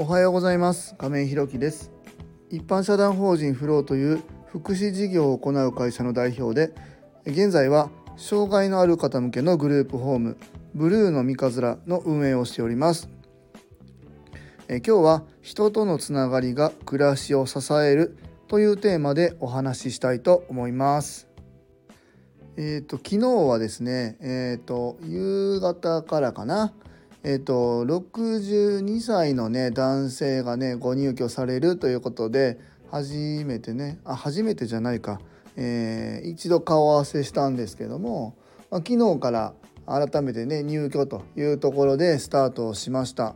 おはようございます。亀井弘樹です。一般社団法人フローという福祉事業を行う会社の代表で現在は障害のある方向けのグループホームブルーの三日面の運営をしております。え今日は人とのつながりが暮らしを支えるというテーマでお話ししたいと思います。えーと、昨日はですね、えーと、夕方からかな、えーと、62歳のね男性がねご入居されるということで初めてねあ初めてじゃないか、えー、一度顔合わせしたんですけども、まあ、昨日から改めてね入居というところでスタートしました。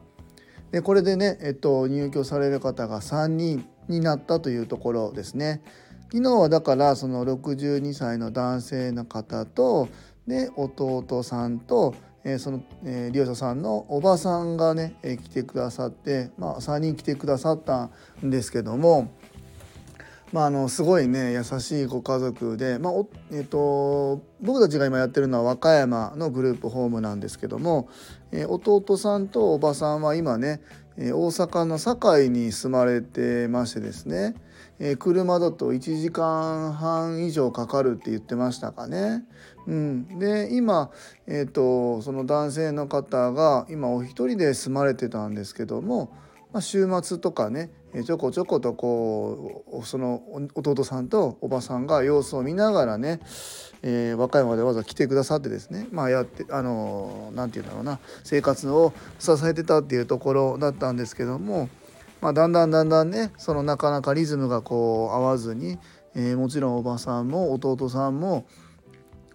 でこれでね、えっと、入居される方が3人になったというところですね。昨日はだからその62歳の男性の方とで弟さんと、え、その、え、利用者さんのおばさんがね、え、来てくださって、まあ、3人来てくださったんですけども、まあ、あのすごいね優しいご家族で、まあえーと、僕たちが今やってるのは和歌山のグループホームなんですけども、え、弟さんとおばさんは今ね、え、大阪の堺に住まれてましてですねえ、車だと1時間半以上かかるって言ってましたかね。うん、で今、えーと、その男性の方が今お一人で住まれてたんですけども、まあ、週末とかねちょこちょことこうその弟さんとおばさんが様子を見ながらね、えー、和歌山でわざわざ来てくださってですねまあやってあの何て言うんだろうな生活を支えてたっていうところだったんですけども。まあ、だんだんだんだんねそのなかなかリズムがこう合わずに、えー、もちろんおばさんも弟さんも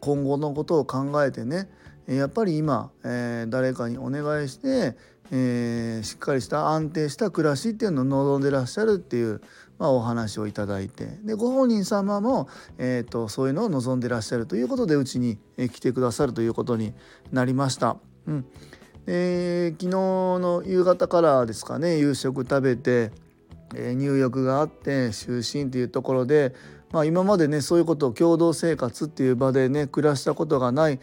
今後のことを考えてねやっぱり今、えー、誰かにお願いして、えー、しっかりした安定した暮らしっていうのを望んでらっしゃるっていう、まあ、お話をいただいてでご本人様も、えーと、そういうのを望んでらっしゃるということでうちに来てくださるということになりました。うんえー、昨日の夕方からですかね夕食食べて、えー、入浴があって就寝というところで、まあ、今までねそういうことを共同生活っていう場でね暮らしたことがない、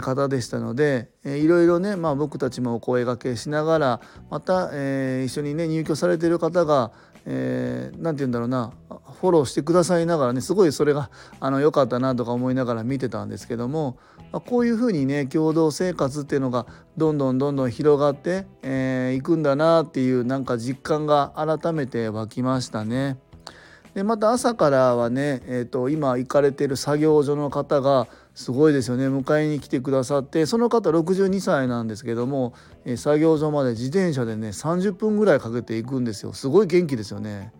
方でしたので、いろいろね、まあ、僕たちもお声がけしながらまた、えー、一緒にね入居されてる方が何、えー、て言うんだろうなフォローしてくださいながらねすごいそれがあの良かったなとか思いながら見てたんですけども、まあ、こういうふうにね共同生活っていうのがどんどんどんどん広がってい、えー、くんだなっていうなんか実感が改めて湧きましたね。でまた朝からはね、えーと、今行かれてる作業所の方がすごいですよね。迎えに来てくださってその方62歳なんですけども、えー、作業所まで自転車でね30分ぐらいかけて行くんですよ。すごい元気ですよね。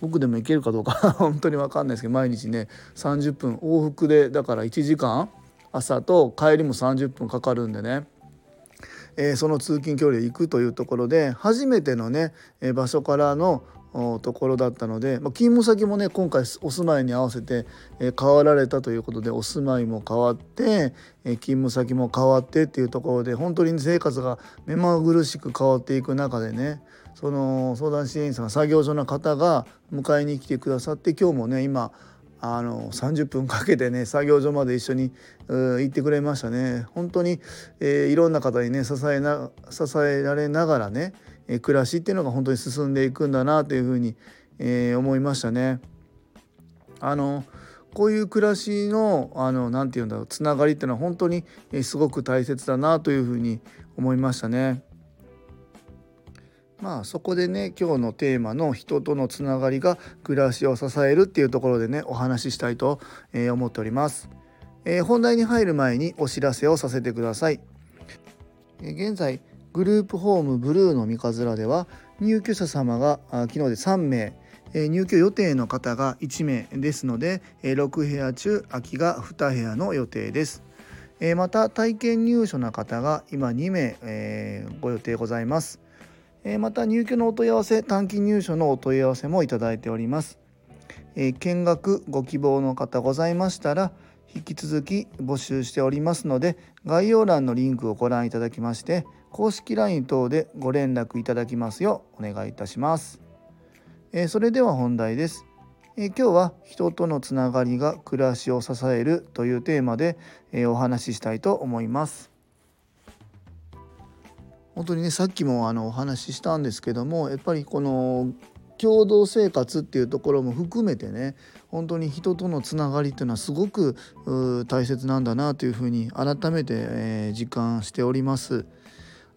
僕でも行けるかどうか 本当に分かんないですけど毎日ね30分往復でだから1時間朝と帰りも30分かかるんでね、えー、その通勤距離で行くというところで初めてのね、え場所からのところだったので、まあ、勤務先もね今回お住まいに合わせて、変わられたということでお住まいも変わって、勤務先も変わってっていうところで本当に生活が目まぐるしく変わっていく中でねその相談支援員さん作業所の方が迎えに来てくださって今日もね今あの30分かけてね作業所まで一緒に行ってくれましたね。本当に、えー、いろんな方にね支えな支えられながらね、暮らしっていうのが本当に進んでいくんだなというふうに、えー、思いましたね。あのこういう暮らしのあのなて言うんだろうつながりっていうのは本当にすごく大切だなというふうに思いましたね。まあそこでね今日のテーマの人とのつながりが暮らしを支えるっていうところでねお話ししたいと思っております。えー、本題に入る前にお知らせをさせてください。え現在グループホームブルーの三日面では入居者様が昨日で3名入居予定の方が1名ですので6部屋中空きが2部屋の予定です。また体験入所の方が今2名ご予定ございます。また入居のお問い合わせ短期入所のお問い合わせもいただいております、見学ご希望の方ございましたら引き続き募集しておりますので概要欄のリンクをご覧いただきまして公式 LINE 等でご連絡いただきますようお願いいたします、えそれでは本題です、え今日は人とのつながりが暮らしを支えるというテーマで、えお話ししたいと思います。本当にねさっきもあのお話ししたんですけどもやっぱりこの共同生活っていうところも含めてね本当に人とのつながりっていうのはすごく大切なんだなというふうに改めて、えー、実感しております。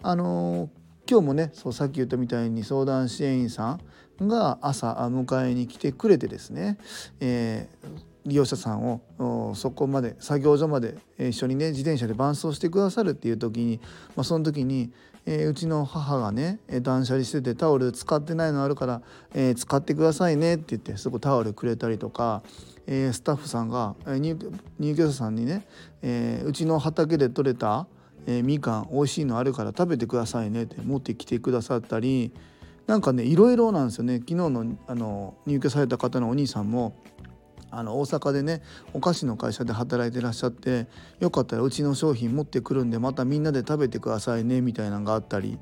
あの、今日もねそうさっき言ったみたいに相談支援員さんが朝迎えに来てくれてですね、えー利用者さんをそこまで作業所まで一緒にね自転車で伴走してくださるっていう時に、まあ、その時に、えー、うちの母がね断捨離しててタオル使ってないのあるから、えー、使ってくださいねって言ってそこタオルくれたりとか、えー、スタッフさんが入入居者さんにね、え、うちの畑で採れた、えー、みかん美味しいのあるから食べてくださいねって持ってきてくださったりなんかねいろいろなんですよね。昨日のあの入居された方のお兄さんもあの大阪でねお菓子の会社で働いてらっしゃってよかったらうちの商品持ってくるんでまたみんなで食べてくださいねみたいなのがあったり。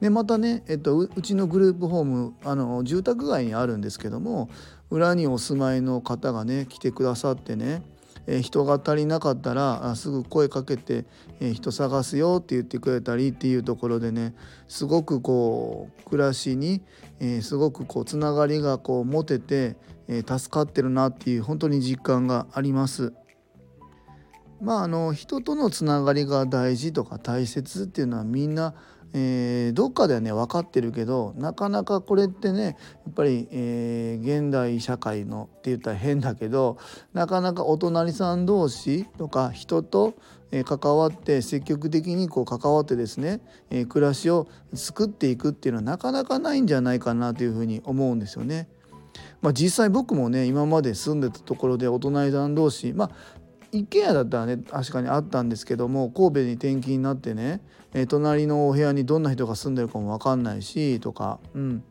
でまたね、えっと、うちのグループホームあの住宅街にあるんですけども裏にお住まいの方がね来てくださってねえ人が足りなかったらすぐ声かけて、え人探すよって言ってくれたりっていうところでねすごくこう暮らしに、えすごくこうつながりがこう持てて、え助かってるなっていう本当に実感があります。まああの人とのつながりが大事とか大切っていうのはみんなえー、どっかではね分かってるけどなかなかこれってねやっぱり、えー、現代社会のって言ったら変だけどなかなかお隣さん同士とか人と、え、関わって積極的にこう関わってですね、え暮らしを作っていくっていうのはなかなかないんじゃないかなというふうに思うんですよね。まあ、実際僕もね今まで住んでたところでお隣さん同士まあ一軒家だったらね確かにあったんですけども神戸に転勤になってね、えー、隣のお部屋にどんな人が住んでるかも分かんないしとか、うん、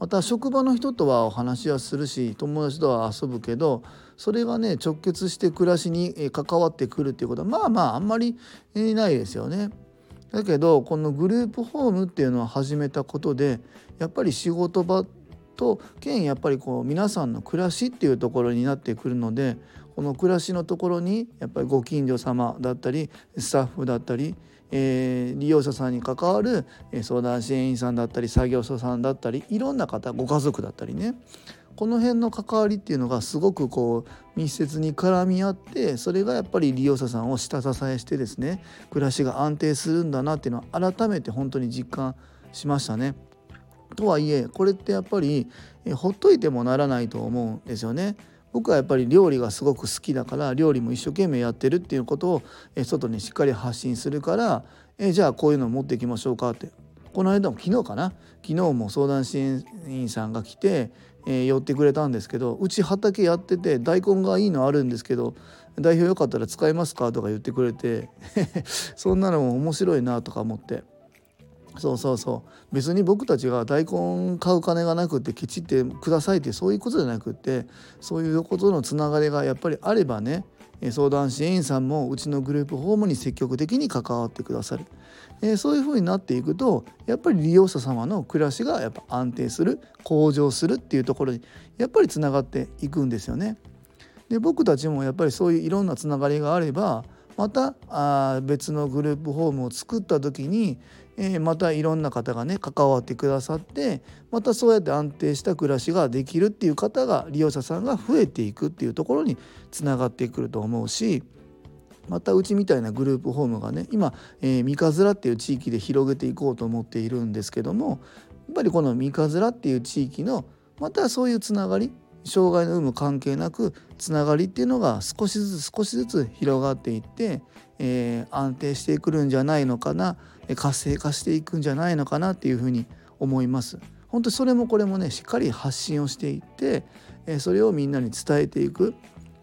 また職場の人とはお話はするし友達とは遊ぶけどそれがね直結して暮らしに関わってくるっていうことはまあまああんまりないですよね。だけどこのグループホームっていうのを始めたことでやっぱり仕事場と兼やっぱりこう皆さんの暮らしっていうところになってくるのでこの暮らしのところにやっぱりご近所様だったりスタッフだったり、えー、利用者さんに関わる相談支援員さんだったり作業所さんだったりいろんな方ご家族だったりねこの辺の関わりっていうのがすごくこう密接に絡み合ってそれがやっぱり利用者さんを下支えしてですね暮らしが安定するんだなっていうのは改めて本当に実感しましたね。とはいえこれってやっぱりほっといてもならないと思うんですよね。僕はやっぱり料理がすごく好きだから料理も一生懸命やってるっていうことを外にしっかり発信するからえじゃあこういうの持っていきましょうかって。この間も昨日かな？昨日も相談支援員さんが来て、えー、寄ってくれたんですけどうち畑やってて大根がいいのあるんですけど代表よかったら使いますか？とか言ってくれて そんなのも面白いなとか思って。そうそうそう別に僕たちが大根買う金がなくてケチってくださいってそういうことじゃなくってそういうことのつながりがやっぱりあればね相談支援員さんもうちのグループホームに積極的に関わってくださる、えー、そういうふうになっていくとやっぱり利用者様の暮らしがやっぱ安定する向上するっていうところにやっぱりつながっていくんですよね。で僕たちもやっぱりそういういろんなつながりがあればまたあ別のグループホームを作った時に、えー、またいろんな方がね関わってくださってまたそうやって安定した暮らしができるっていう方が利用者さんが増えていくっていうところにつながってくると思うしまたうちみたいなグループホームがね今、えー、三日面っていう地域で広げていこうと思っているんですけどもやっぱりこの三日面っていう地域のまたそういうつながり障害の有無関係なくつながりっていうのが少しずつ少しずつ広がっていって、えー、安定してくるんじゃないのかな活性化していくんじゃないのかなっていうふうに思います。本当それもこれもねしっかり発信をしていって、えー、それをみんなに伝えていく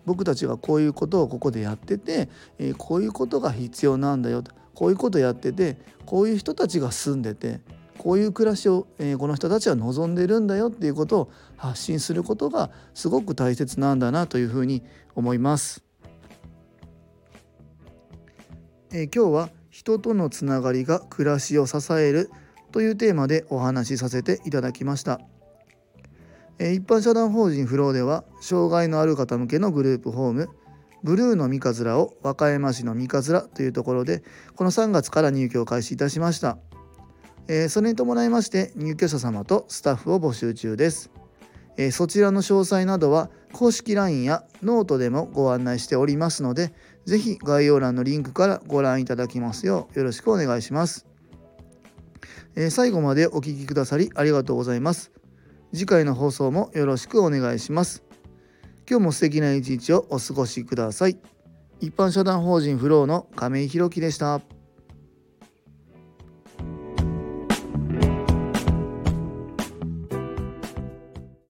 僕たちがこういうことをここでやってて、えー、こういうことが必要なんだよとこういうことやっててこういう人たちが住んでてこういう暮らしを、えー、この人たちは望んでるんだよっていうことを発信することがすごく大切なんだなというふうに思います。えー、今日は人とのつながりが暮らしを支えるというテーマでお話しさせていただきました。えー、一般社団法人フローでは障害のある方向けのグループホームブルーの三日面を和歌山市の三日面というところでこの3月から入居を開始いたしました。えー、それに伴いまして入居者様とスタッフを募集中です、えー、そちらの詳細などは公式 LINE やノートでもご案内しておりますので是非概要欄のリンクからご覧いただきますようよろしくお願いします、えー、最後までお聴きくださりありがとうございます。次回の放送もよろしくお願いします。今日も素敵な一日をお過ごしください。一般社団法人フローの亀井宏樹でした。